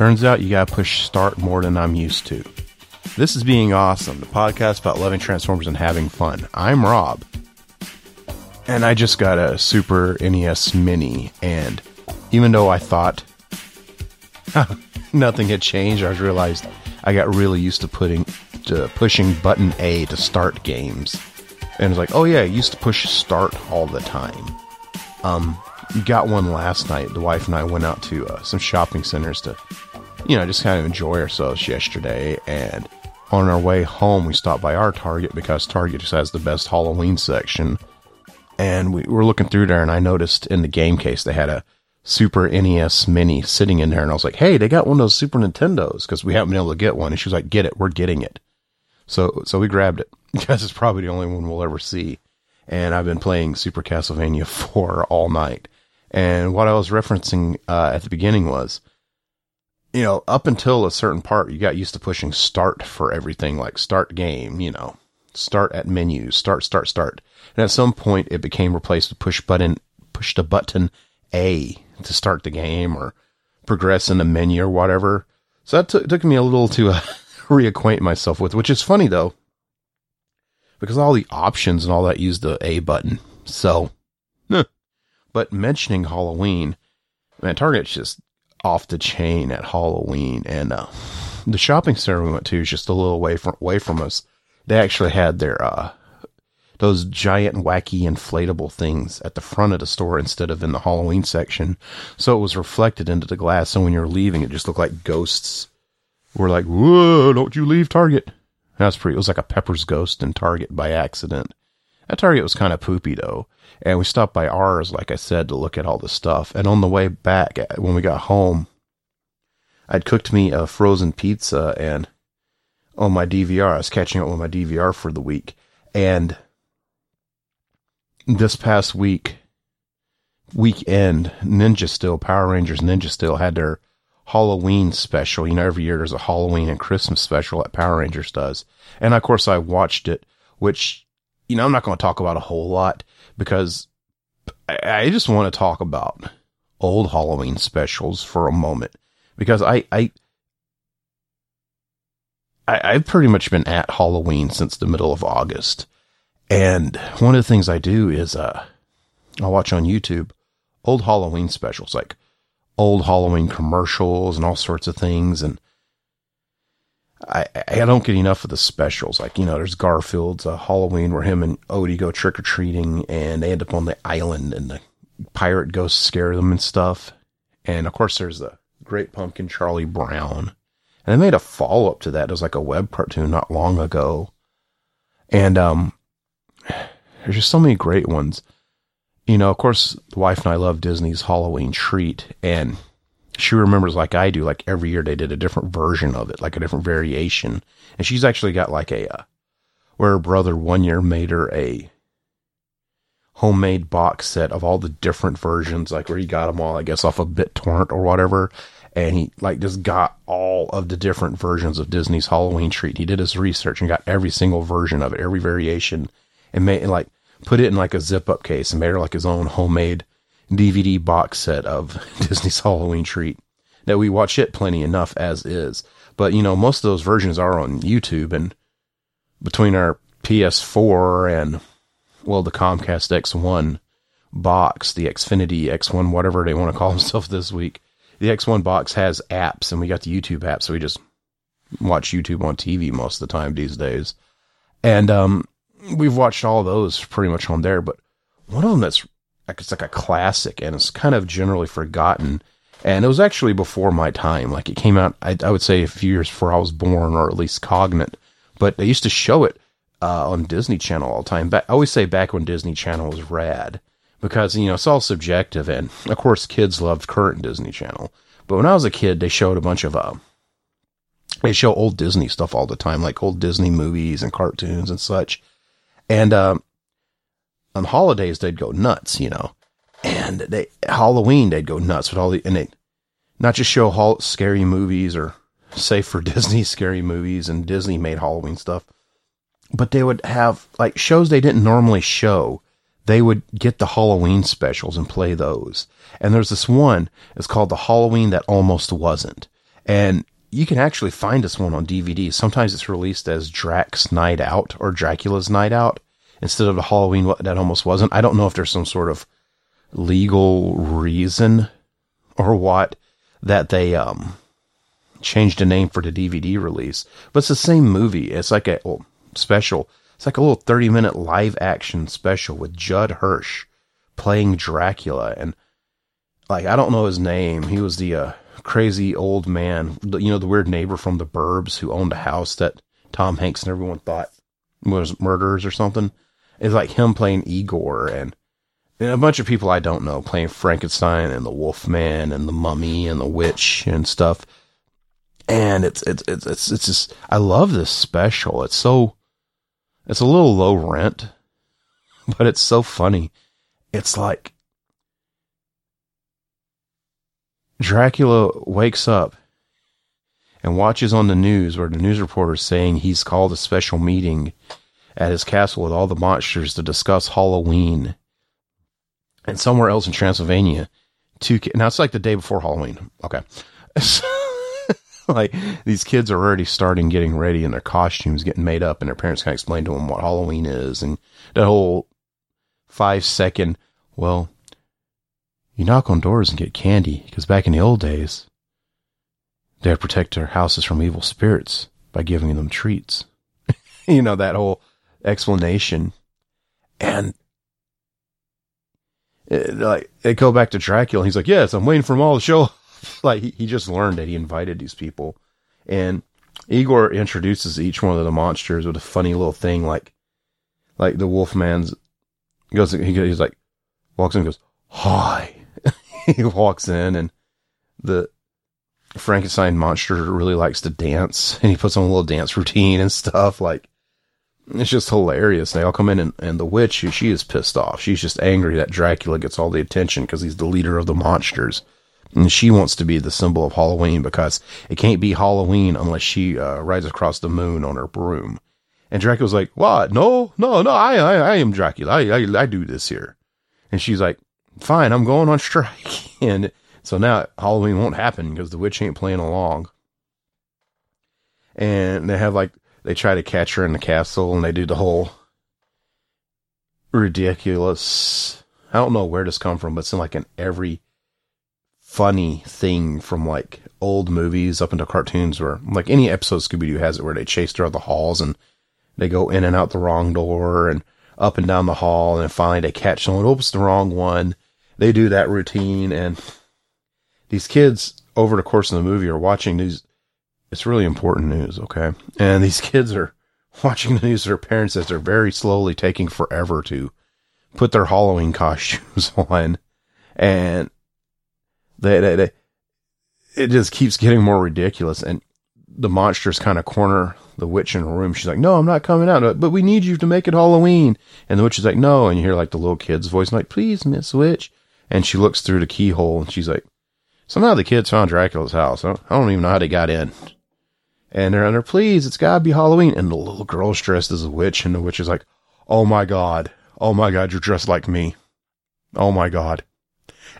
Turns out you gotta push start more than I'm used to. This is Being Awesome, the podcast about loving Transformers and having fun. I'm Rob. And I just got a Super NES Mini, and even though I thought nothing had changed, I realized I got really used to putting to pushing button A to start games. And it's like, oh yeah, I used to push start all the time. Um, got one last night. The wife and I went out to uh, some shopping centers to, you know, just kind of enjoy ourselves yesterday. And on our way home, we stopped by our Target because Target just has the best Halloween section. And we were looking through there, and I noticed in the game case they had a Super NES Mini sitting in there, and I was like, "Hey, they got one of those Super Nintendos because we haven't been able to get one." And she was like, "Get it, we're getting it." So, so we grabbed it because it's probably the only one we'll ever see. And I've been playing Super Castlevania 4 all night. And what I was referencing uh, at the beginning was, you know, up until a certain part, you got used to pushing start for everything, like start game, you know, start at menus, start, start, start. And at some point, it became replaced with push button, push the button A to start the game or progress in the menu or whatever. So that t- took me a little to uh, reacquaint myself with, which is funny though, because all the options and all that use the A button. So, but mentioning Halloween, man, Target's just off the chain at Halloween, and uh, the shopping center we went to is just a little way from away from us. They actually had their uh, those giant wacky inflatable things at the front of the store instead of in the Halloween section, so it was reflected into the glass. So when you're leaving, it just looked like ghosts. We're like, whoa! Don't you leave Target? That's pretty. It was like a Pepper's ghost in Target by accident. That Target was kind of poopy though, and we stopped by ours, like I said, to look at all the stuff. And on the way back, uh, when we got home, I'd cooked me a frozen pizza, and on my DVR, I was catching up with my DVR for the week, and this past week, weekend, Ninja Steel, Power Rangers Ninja Steel had their Halloween special. You know, every year there's a Halloween and Christmas special that Power Rangers does. And of course I watched it, which, you know, I'm not going to talk about a whole lot because I, just want to talk about old Halloween specials for a moment because I, I, I, I've pretty much been at Halloween since the middle of August. And one of the things I do is, uh, I watch on YouTube old Halloween specials, like old Halloween commercials and all sorts of things. And I, I don't get enough of the specials. Like, you know, there's Garfield's uh, Halloween where him and Odie go trick or treating and they end up on the island and the pirate ghosts scare them and stuff. And of course, there's the Great Pumpkin Charlie Brown. And they made a follow up to that. It was like a web cartoon not long ago. And, um, there's just so many great ones you know, of course, the wife and I love Disney's Halloween treat, and she remembers like I do, like every year they did a different version of it, like a different variation. And she's actually got like a, uh, where her brother one year made her a homemade box set of all the different versions, like where he got them all, I guess, off of BitTorrent or whatever. And he like just got all of the different versions of Disney's Halloween treat. He did his research and got every single version of it, every variation, and made like put it in like a zip up case and made her like his own homemade DVD box set of Disney's Halloween treat. Now we watch it plenty enough as is. But you know, most of those versions are on YouTube and between our PS4 and well, the Comcast X1 box, the Xfinity X1, whatever they want to call themselves this week. The X1 box has apps and we got the YouTube app, so we just watch YouTube on TV most of the time these days. And um we've watched all those pretty much on there, but one of them that's it's like a classic and it's kind of generally forgotten and it was actually before my time. Like it came out, I, I would say a few years before I was born, or at least cognate. But they used to show it uh, on Disney Channel all the time. But I always say back when Disney Channel was rad, because you know it's all subjective, and of course kids loved current Disney Channel. But when I was a kid, they showed a bunch of uh, they show old Disney stuff all the time, like old Disney movies and cartoons and such. And um, on holidays, they'd go nuts, you know. And they Halloween, they'd go nuts with all the and they not just show all scary movies or safe for Disney scary movies and Disney made Halloween stuff, but they would have like shows they didn't normally show. They would get the Halloween specials and play those. And there's this one, it's called The Halloween That Almost Wasn't. And you can actually find this one on DVD. Sometimes it's released as Drax Night Out or Dracula's Night Out instead of the Halloween what that almost wasn't. I don't know if there's some sort of legal reason or what that they um changed the name for the DVD release, but it's the same movie. It's like a well, special. It's like a little 30 minute live action special with Judd Hirsch playing Dracula and like I don't know his name. He was the uh, crazy old man, you know, the weird neighbor from the Burbs who owned a house that Tom Hanks and everyone thought was murderers or something. It's like him playing Igor and, and a bunch of people I don't know playing Frankenstein and the Wolfman and the Mummy and the Witch and stuff. And it's it's it's it's, it's just I love this special. It's so it's a little low rent, but it's so funny. It's like Dracula wakes up and watches on the news where the news reporter is saying he's called a special meeting at his castle with all the monsters to discuss Halloween. And somewhere else in Transylvania, two ki- now it's like the day before Halloween. Okay. like these kids are already starting getting ready and their costumes getting made up and their parents can explain to them what Halloween is and that whole five second, well, you knock on doors and get candy because back in the old days, they'd protect their houses from evil spirits by giving them treats. you know, that whole explanation. And it, like, they go back to Dracula. and he's like, yes, I'm waiting for them all to show. like, he, he just learned that he invited these people. And Igor introduces each one of the monsters with a funny little thing, like, like the Wolfman's goes, he, goes, he's like, walks in and goes, hi. he walks in and the Frankenstein monster really likes to dance and he puts on a little dance routine and stuff. Like, it's just hilarious. They all come in and, and the witch, she is pissed off. She's just angry that Dracula gets all the attention because he's the leader of the monsters. And she wants to be the symbol of Halloween because it can't be Halloween unless she uh, rides across the moon on her broom. And Dracula's like, "What? No, no, no! I, I, I am Dracula. I, I, I do this here." And she's like, "Fine, I'm going on strike." and so now Halloween won't happen because the witch ain't playing along. And they have like they try to catch her in the castle, and they do the whole ridiculous. I don't know where this come from, but it's in like in every funny thing from like old movies up into cartoons where like any episode Scooby Doo has it where they chase through the halls and they go in and out the wrong door and up and down the hall and finally they catch someone, opens the wrong one. They do that routine and these kids over the course of the movie are watching these it's really important news, okay? And these kids are watching the news their parents as they're very slowly taking forever to put their Halloween costumes on. And they, they, they it just keeps getting more ridiculous. And the monsters kind of corner the witch in a room. She's like, no, I'm not coming out, but we need you to make it Halloween. And the witch is like, no. And you hear like the little kid's voice, like, please, Miss Witch. And she looks through the keyhole and she's like, somehow the kids found Dracula's house. I don't even know how they got in. And they're under, please, it's gotta be Halloween. And the little girl's dressed as a witch. And the witch is like, oh my God. Oh my God, you're dressed like me. Oh my God.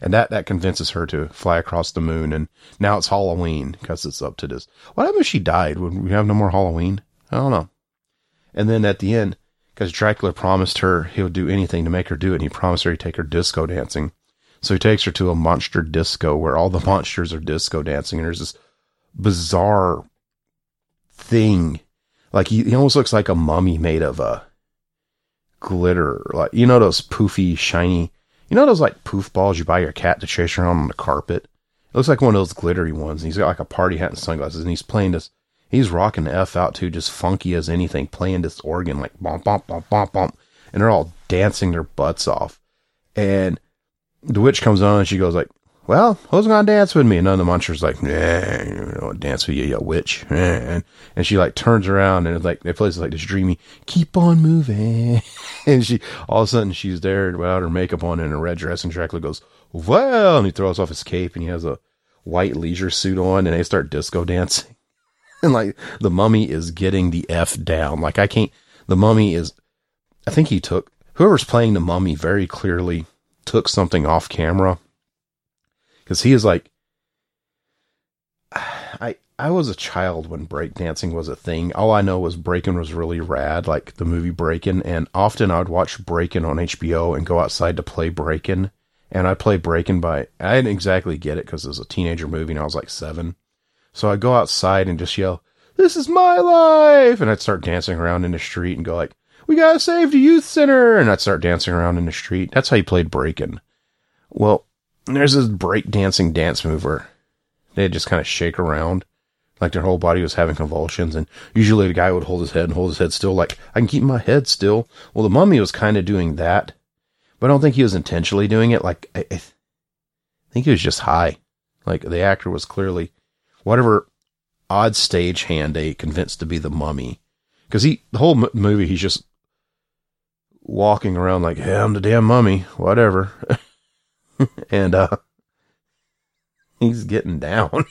And that, that convinces her to fly across the moon. And now it's Halloween because it's up to this. What happened if she died? Would we have no more Halloween? I don't know. And then at the end, because Dracula promised her he would do anything to make her do it, and he promised her he'd take her disco dancing. So he takes her to a monster disco where all the monsters are disco dancing, and there's this bizarre thing. Like he, he almost looks like a mummy made of a uh, glitter, like you know those poofy, shiny you know those like poof balls you buy your cat to chase around on the carpet? It looks like one of those glittery ones. And he's got like a party hat and sunglasses, and he's playing this. He's rocking the f out too, just funky as anything, playing this organ like bump bump bump bump bump, and they're all dancing their butts off. And the witch comes on and she goes like, "Well, who's gonna dance with me?" And of the monsters like, "Nah, you know, dance with you, you witch." And and she like turns around and it's like it plays like this dreamy, "Keep on moving," and she all of a sudden she's there without her makeup on in a red dress, and Dracula goes, "Well," and he throws off his cape and he has a white leisure suit on, and they start disco dancing. and like the mummy is getting the f down. Like I can't. The mummy is. I think he took whoever's playing the mummy very clearly took something off camera because he is like. I I was a child when breakdancing was a thing. All I know was breaking was really rad, like the movie Breakin', and often I would watch Breakin' on HBO and go outside to play Breakin'. And I play Breakin' by I didn't exactly get it because it was a teenager movie and I was like seven. So I'd go outside and just yell, This is my life and I'd start dancing around in the street and go like, We gotta save the youth center and I'd start dancing around in the street. That's how you played Breakin'. Well, there's this break dancing dance mover. They'd just kind of shake around like their whole body was having convulsions. And usually the guy would hold his head and hold his head still, like, I can keep my head still. Well, the mummy was kind of doing that, but I don't think he was intentionally doing it. Like, I, I think he was just high. Like, the actor was clearly whatever odd stage hand they convinced to be the mummy. Because he, the whole m- movie, he's just walking around like, I'm the damn mummy, whatever. and, uh, he's getting down.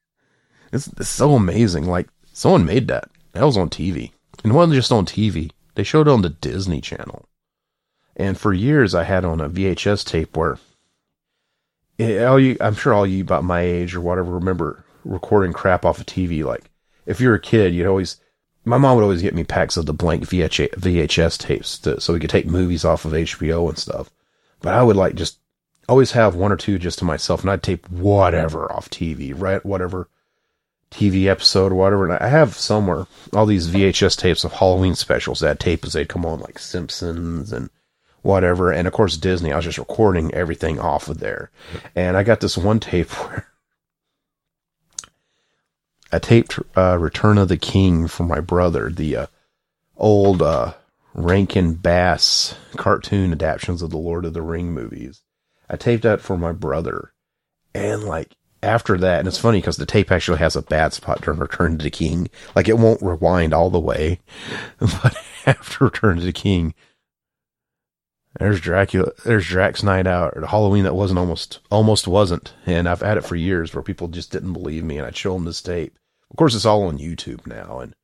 it's, it's so amazing. Like, someone made that. That was on TV. And it wasn't just on TV. They showed it on the Disney Channel. And for years, I had on a VHS tape where eh, all you, I'm sure all you about my age or whatever remember recording crap off of TV. Like, if you're a kid, you'd always, my mom would always get me packs of the blank VHS, VHS tapes to, so we could take movies off of HBO and stuff. But I would like just always have one or two just to myself, and I'd tape whatever off TV, right? Whatever TV episode or whatever. And I have somewhere all these VHS tapes of Halloween specials that tape as they'd come on, like Simpsons and whatever. And of course, Disney, I was just recording everything off of there. And I got this one tape where I taped uh, Return of the King for my brother, the uh, old uh, Rankin Bass cartoon adaptations of the Lord of the Ring movies. I taped that for my brother. And like after that, and it's funny because the tape actually has a bad spot during Return to the King. Like it won't rewind all the way. But after Return to the King, there's Dracula, there's Drax Night Out, or Halloween that wasn't almost, almost wasn't. And I've had it for years where people just didn't believe me and I'd show them this tape. Of course, it's all on YouTube now and,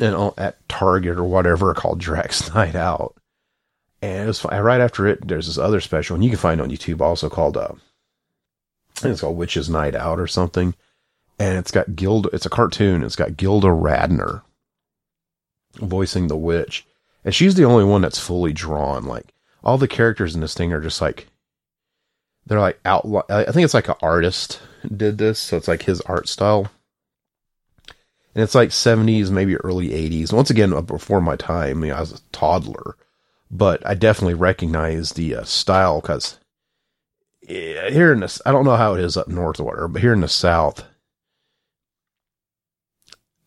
and at Target or whatever called Drax Night Out. And it was right after it, there's this other special and you can find on YouTube also called, uh, it's called Witch's Night Out or something. And it's got Gilda, it's a cartoon. It's got Gilda Radner voicing the witch. And she's the only one that's fully drawn. Like all the characters in this thing are just like, they're like outline. I think it's like an artist did this. So it's like his art style. And it's like 70s, maybe early 80s. Once again, uh, before my time, you know, I was a toddler. But I definitely recognize the uh, style because here in this, I don't know how it is up north or whatever, but here in the south,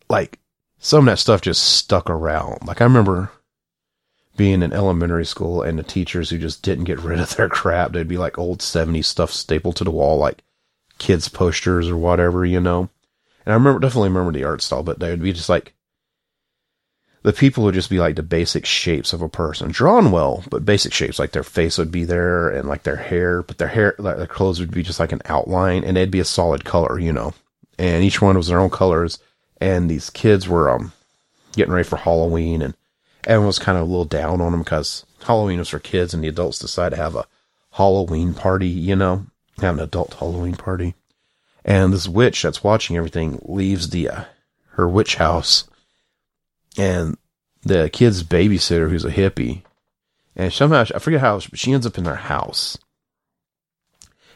like some of that stuff just stuck around. Like I remember being in elementary school and the teachers who just didn't get rid of their crap, they'd be like old 70s stuff stapled to the wall, like kids posters or whatever, you know. And I remember definitely remember the art style, but they would be just like the people would just be like the basic shapes of a person, drawn well, but basic shapes. Like their face would be there, and like their hair, but their hair, like their clothes would be just like an outline, and they'd be a solid color, you know. And each one was their own colors. And these kids were um getting ready for Halloween, and everyone was kind of a little down on them because Halloween was for kids, and the adults decided to have a Halloween party, you know, have an adult Halloween party. And this witch that's watching everything leaves the uh, her witch house and the kid's babysitter, who's a hippie, and somehow I forget how she ends up in their house.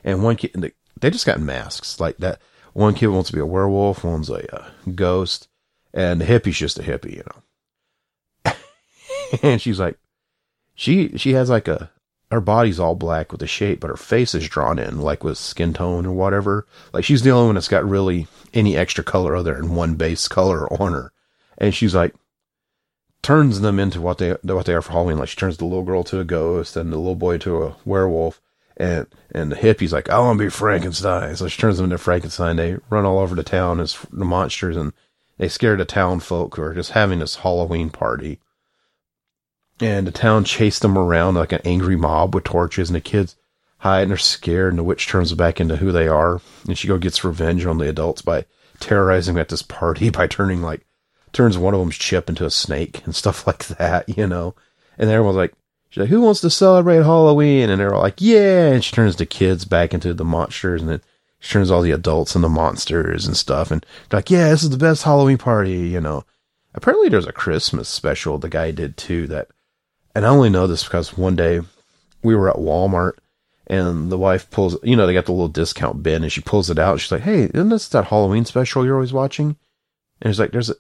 And one kid, they just got masks like that. One kid wants to be a werewolf, one's a uh, ghost, and the hippie's just a hippie, you know. and she's like, she she has like a her body's all black with the shape, but her face is drawn in like with skin tone or whatever. Like she's the only one that's got really any extra color other than one base color on her. And she's like turns them into what they what they are for Halloween. Like she turns the little girl to a ghost and the little boy to a werewolf. And and the hippie's like, I want to be Frankenstein. So she turns them into Frankenstein. They run all over the town as the monsters and they scare the town folk who are just having this Halloween party and the town chased them around like an angry mob with torches, and the kids hide and are scared, and the witch turns them back into who they are, and she go gets revenge on the adults by terrorizing at this party by turning like turns one of them's chip into a snake and stuff like that, you know. And everyone's like, like, who wants to celebrate Halloween? And they're all like, yeah. And she turns the kids back into the monsters, and then she turns all the adults into monsters and stuff. And they're like, yeah, this is the best Halloween party, you know. Apparently, there's a Christmas special the guy did too that and I only know this because one day we were at Walmart and the wife pulls, you know, they got the little discount bin and she pulls it out. she's like, Hey, isn't this that Halloween special you're always watching? And it's like, there's a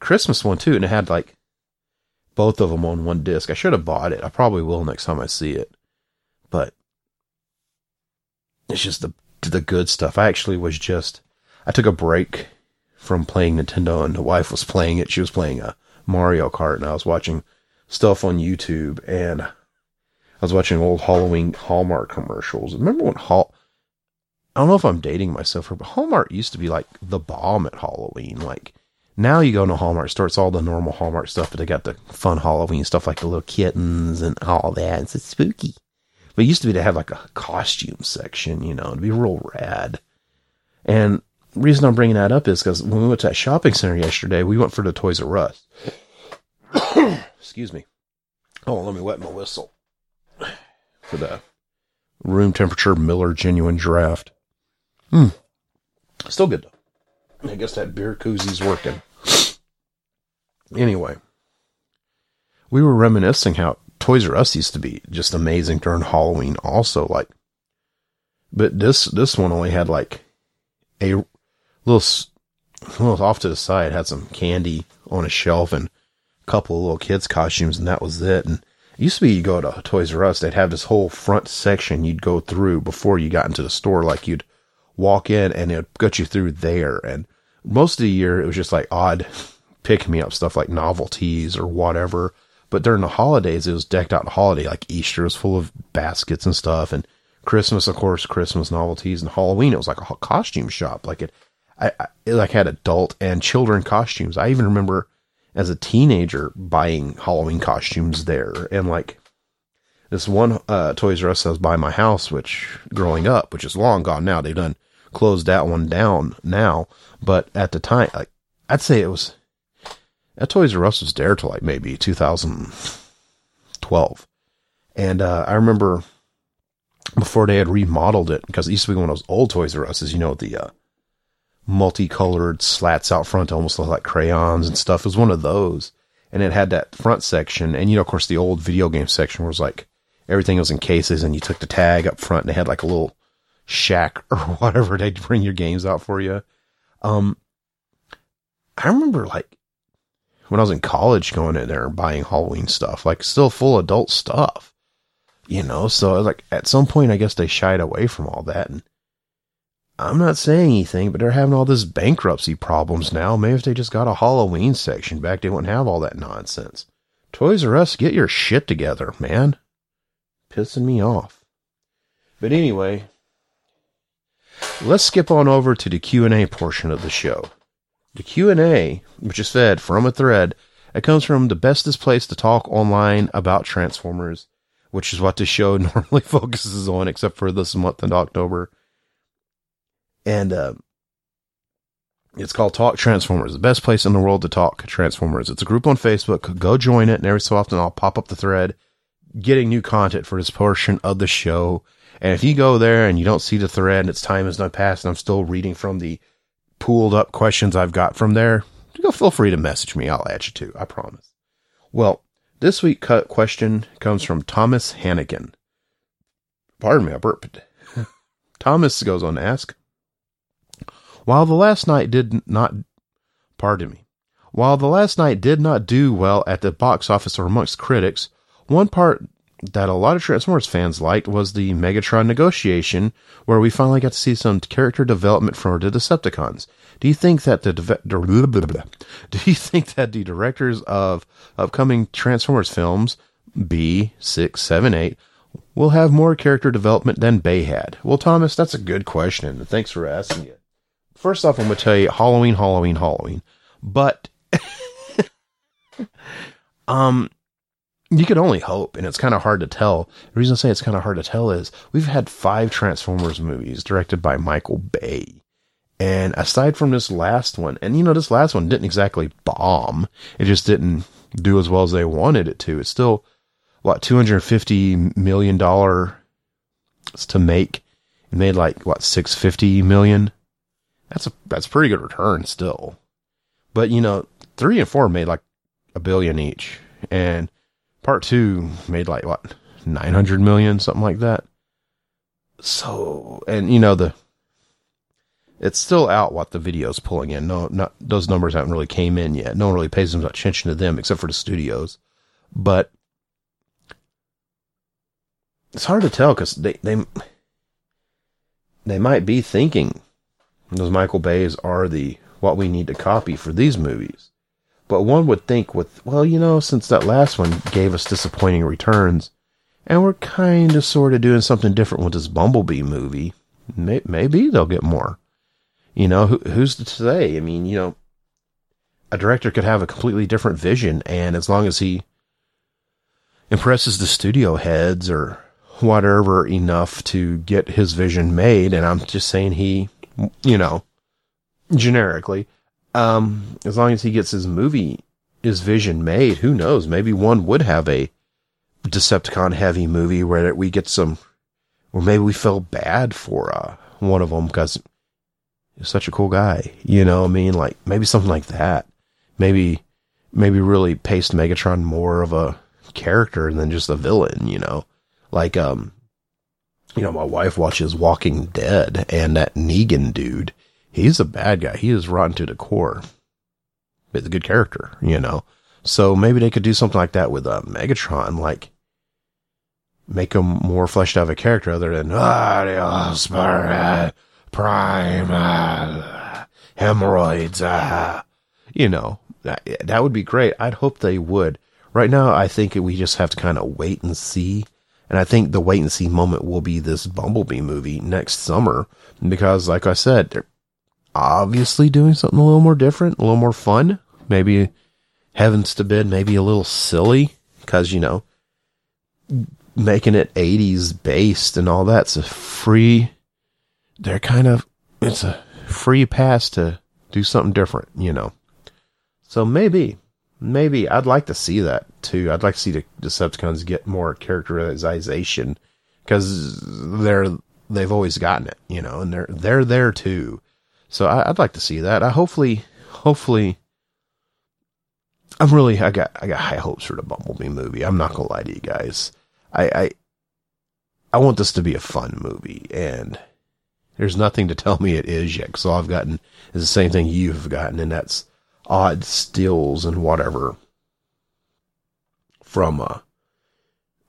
Christmas one too. And it had like both of them on one disc. I should have bought it. I probably will next time I see it, but it's just the, the good stuff. I actually was just, I took a break from playing Nintendo and the wife was playing it. She was playing a Mario Kart and I was watching stuff on YouTube and I was watching old Halloween Hallmark commercials. Remember when Hall I don't know if I'm dating myself here, but Hallmark used to be like the bomb at Halloween. Like now you go to Hallmark store, it's all the normal Hallmark stuff, but they got the fun Halloween stuff like the little kittens and all that. It's, it's spooky. But it used to be to have like a costume section, you know, to be real rad. And reason I'm bringing that up is because when we went to that shopping center yesterday, we went for the Toys R Us. Excuse me. Oh, let me wet my whistle for the room temperature Miller Genuine Draft. Hmm. Still good though. I guess that beer koozy's working. Anyway, we were reminiscing how Toys R Us used to be just amazing during Halloween. Also, like, but this this one only had like a little, little off to the side had some candy on a shelf and a couple of little kids costumes and that was it. And it used to be you go to Toys R Us, they'd have this whole front section you'd go through before you got into the store. Like you'd walk in and it would got you through there. And most of the year it was just like odd pick me up stuff like novelties or whatever. But during the holidays, it was decked out holiday. Like Easter was full of baskets and stuff, and Christmas, of course, Christmas novelties, and Halloween, it was like a costume shop. Like it, I, I it like had adult and children costumes. I even remember as a teenager buying Halloween costumes there. And like this one uh, Toys R Us that was by my house, which growing up, which is long gone now, they've done closed that one down now. But at the time, like I'd say it was that Toys R Us was there till like maybe 2012. And uh, I remember before they had remodeled it because it used to be one of those old Toys R Us, you know, the uh, multicolored slats out front, almost look like crayons and stuff. It was one of those. And it had that front section. And, you know, of course, the old video game section was like everything was in cases and you took the tag up front and they had like a little shack or whatever. They'd bring your games out for you. Um, I remember like when I was in college going in there and buying Halloween stuff, like still full adult stuff, you know? So like at some point, I guess they shied away from all that. And I'm not saying anything, but they're having all this bankruptcy problems now. Maybe if they just got a Halloween section back, they wouldn't have all that nonsense. Toys R Us, get your shit together, man. Pissing me off. But anyway, let's skip on over to the Q&A portion of the show. The Q&A, which is fed from a thread, it comes from the bestest place to talk online about Transformers, which is what the show normally focuses on, except for this month in October and uh, it's called Talk Transformers, the best place in the world to talk Transformers. It's a group on Facebook. Go join it, and every so often I'll pop up the thread, getting new content for this portion of the show. And if you go there and you don't see the thread, and its time has not passed, and I'm still reading from the pooled up questions I've got from there, go feel free to message me. I'll add you too. I promise. Well, this week question comes from Thomas Hannigan. Pardon me, I burped. Thomas goes on to ask, while the Last Knight did not, pardon me, while the Last Knight did not do well at the box office or amongst critics, one part that a lot of Transformers fans liked was the Megatron negotiation, where we finally got to see some character development for the Decepticons. Do you think that the do you think that the directors of upcoming Transformers films B six seven eight will have more character development than Bay had? Well, Thomas, that's a good question. and Thanks for asking it. First off, I'm going to tell you Halloween, Halloween, Halloween. But um you could only hope, and it's kind of hard to tell. The reason I say it's kind of hard to tell is we've had five Transformers movies directed by Michael Bay. And aside from this last one, and you know, this last one didn't exactly bomb. It just didn't do as well as they wanted it to. It's still, what, $250 million to make. It made like, what, 650 million? That's a, that's a pretty good return still. But, you know, three and four made like a billion each. And part two made like, what, 900 million, something like that. So, and you know, the, it's still out what the video's pulling in. No, not those numbers haven't really came in yet. No one really pays them much attention to them except for the studios. But it's hard to tell because they they they might be thinking those Michael Bays are the what we need to copy for these movies. But one would think with well, you know, since that last one gave us disappointing returns, and we're kind of sort of doing something different with this Bumblebee movie, may, maybe they'll get more. You know, who, who's to say? I mean, you know, a director could have a completely different vision, and as long as he impresses the studio heads or whatever enough to get his vision made, and I'm just saying he, you know, generically, um, as long as he gets his movie, his vision made, who knows? Maybe one would have a Decepticon heavy movie where we get some, or maybe we feel bad for uh, one of them because he's such a cool guy. You know, I mean, like maybe something like that. Maybe, maybe really paste Megatron more of a character than just a villain. You know, like um, you know, my wife watches Walking Dead, and that Negan dude, he's a bad guy. He is rotten to the core. It's a good character, you know. So maybe they could do something like that with uh, Megatron, like make him more fleshed out of a character other than ah, primal hemorrhoids. Uh, you know, that, that would be great. I'd hope they would. Right now, I think we just have to kind of wait and see. And I think the wait and see moment will be this Bumblebee movie next summer. Because, like I said, they're obviously doing something a little more different, a little more fun. Maybe, heavens to bid, maybe a little silly. Because, you know, making it 80s based and all that's a free they're kind of it's a free pass to do something different, you know. So maybe, maybe I'd like to see that too. I'd like to see the Decepticons get more characterization because they're they've always gotten it, you know, and they're they're there too. So I, would like to see that. I hopefully, hopefully, I'm really I got I got high hopes for the Bumblebee movie. I'm not gonna lie to you guys. I I I want this to be a fun movie and there's nothing to tell me it is yet. So all I've gotten is the same thing you've gotten, and that's odd stills and whatever from uh,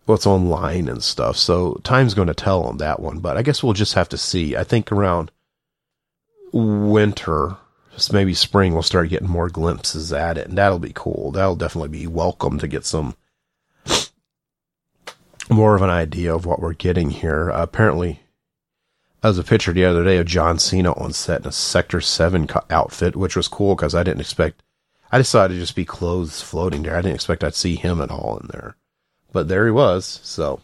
what's online and stuff. So time's going to tell on that one, but I guess we'll just have to see. I think around winter, maybe spring, we'll start getting more glimpses at it, and that'll be cool. That'll definitely be welcome to get some more of an idea of what we're getting here. Uh, apparently, I was a picture the other day of John Cena on set in a Sector 7 outfit, which was cool because I didn't expect, I decided to just be clothes floating there. I didn't expect I'd see him at all in there. But there he was, so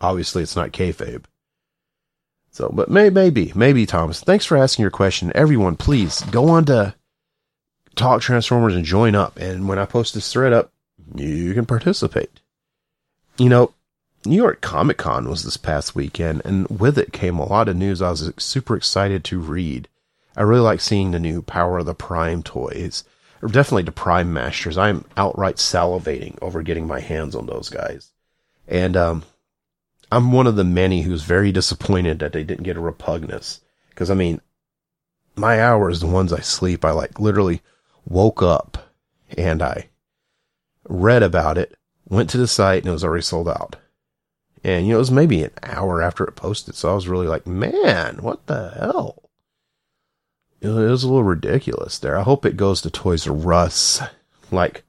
obviously it's not kayfabe. So, but may, maybe, maybe, Thomas. Thanks for asking your question. Everyone, please go on to Talk Transformers and join up. And when I post this thread up, you can participate. You know, New York Comic Con was this past weekend, and with it came a lot of news I was super excited to read. I really like seeing the new Power of the Prime toys. Or definitely the Prime Masters. I'm outright salivating over getting my hands on those guys. And um, I'm one of the many who's very disappointed that they didn't get a repugnus. Because, I mean, my hours, the ones I sleep, I like literally woke up and I read about it, went to the site, and it was already sold out And, you know, it was maybe an hour after it posted. So I was really like, man, what the hell? It was a little ridiculous there. I hope it goes to Toys R Us. Like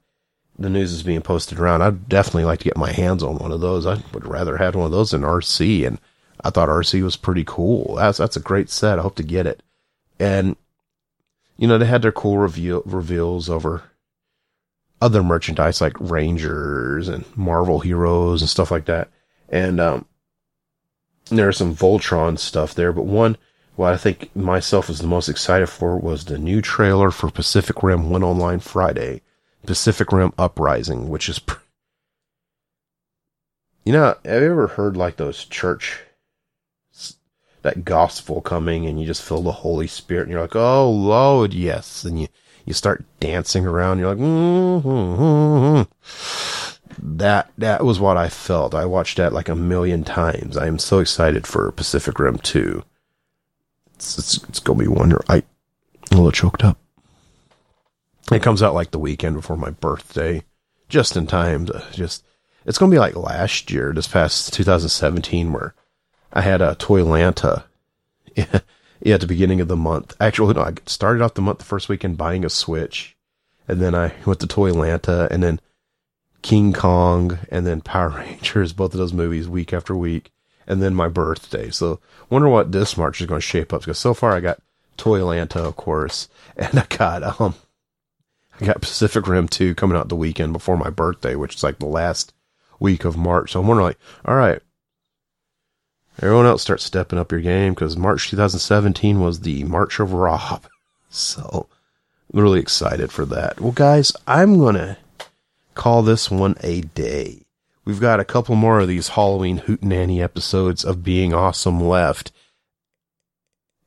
the news is being posted around. I'd definitely like to get my hands on one of those. I would rather have one of those than Arcee. And I thought Arcee was pretty cool. That's, that's a great set. I hope to get it. And, you know, they had their cool reveal, reveals over other merchandise like Rangers and Marvel heroes and stuff like that. And um, there's some Voltron stuff there, but one what I think myself was the most excited for was the new trailer for Pacific Rim Went Online Friday, Pacific Rim Uprising, which is, pr- you know, have you ever heard like those church, that gospel coming and you just feel the Holy Spirit and you're like, oh Lord, yes, and you you start dancing around. You're like, mm-hmm. that that was what I felt. I watched that like a million times. I am so excited for Pacific Rim 2. It's, it's, it's gonna be wonder. I I'm a little choked up. It comes out like the weekend before my birthday, just in time to just. It's gonna be like last year, this past 2017, where I had a Toylanta. yeah, at the beginning of the month. Actually, no, I started off the month the first weekend buying a Switch, and then I went to Toylanta, and then King Kong, and then Power Rangers, both of those movies week after week, and then my birthday. So, wonder what this March is going to shape up. Because so far, I got Toylanta, of course, and I got um, got Pacific Rim 2 coming out the weekend before my birthday, which is like the last week of March. So I'm wondering, like, all right, Everyone else start stepping up your game because March 2017 was the March of Rob. So, I'm really excited for that. Well, guys, I'm going to call this one a day. We've got a couple more of these Halloween Hootenanny episodes of Being Awesome left.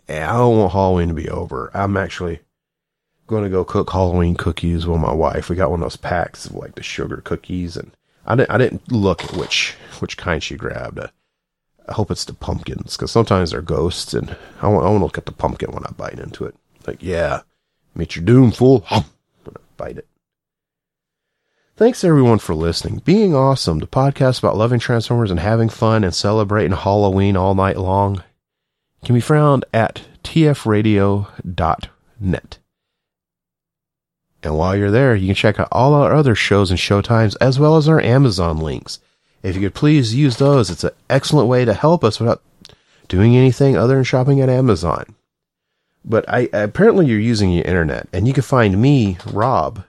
I don't want Halloween to be over. I'm actually going to go cook Halloween cookies with my wife. We got one of those packs of like the sugar cookies, and I didn't I didn't look at which which kind she grabbed. Uh, I hope it's the pumpkins because sometimes they're ghosts, and I want, I want to look at the pumpkin when I bite into it. Like, yeah, meet your doom, fool. Hum, bite it. Thanks everyone for listening. Being awesome, the podcast about loving Transformers and having fun and celebrating Halloween all night long, can be found at tfradio.net. And while you're there, you can check out all our other shows and showtimes as well as our Amazon links. If you could please use those, it's an excellent way to help us without doing anything other than shopping at Amazon. But I apparently you're using your internet, and you can find me, Rob.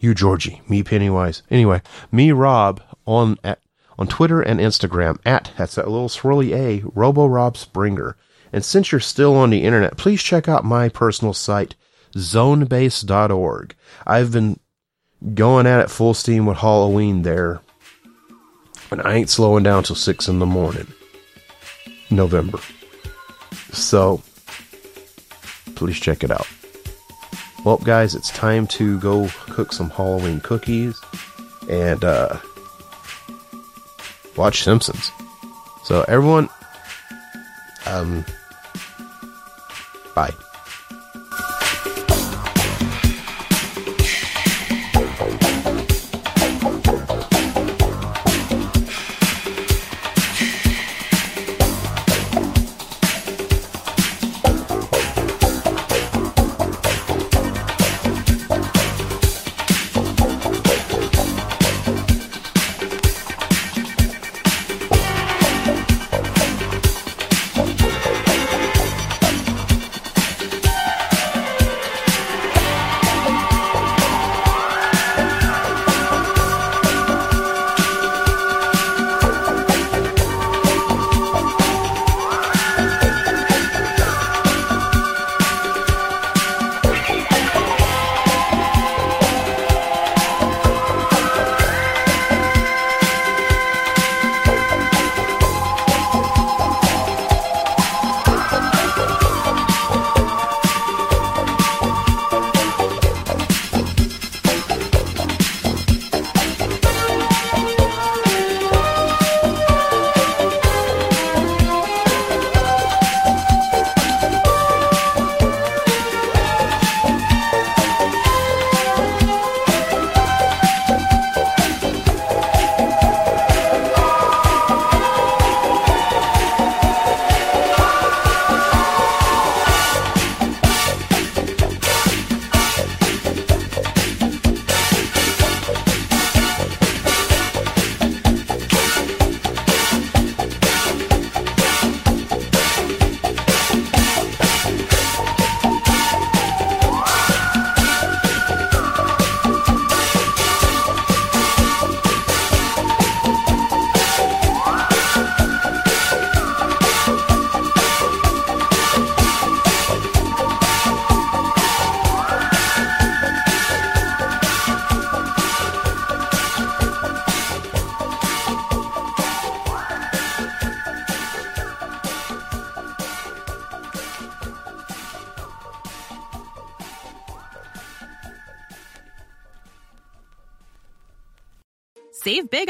You, Georgie, me, Pennywise. Anyway, me, Rob, on at on Twitter and Instagram at that's that little swirly A, Robo Rob Springer. And since you're still on the internet, please check out my personal site, zonebase.org. I've been going at it full steam with Halloween there and I ain't slowing down till 6 in the morning. November. So, please check it out. Well, guys, it's time to go cook some Halloween cookies and uh, watch Simpsons. So, everyone, um, bye.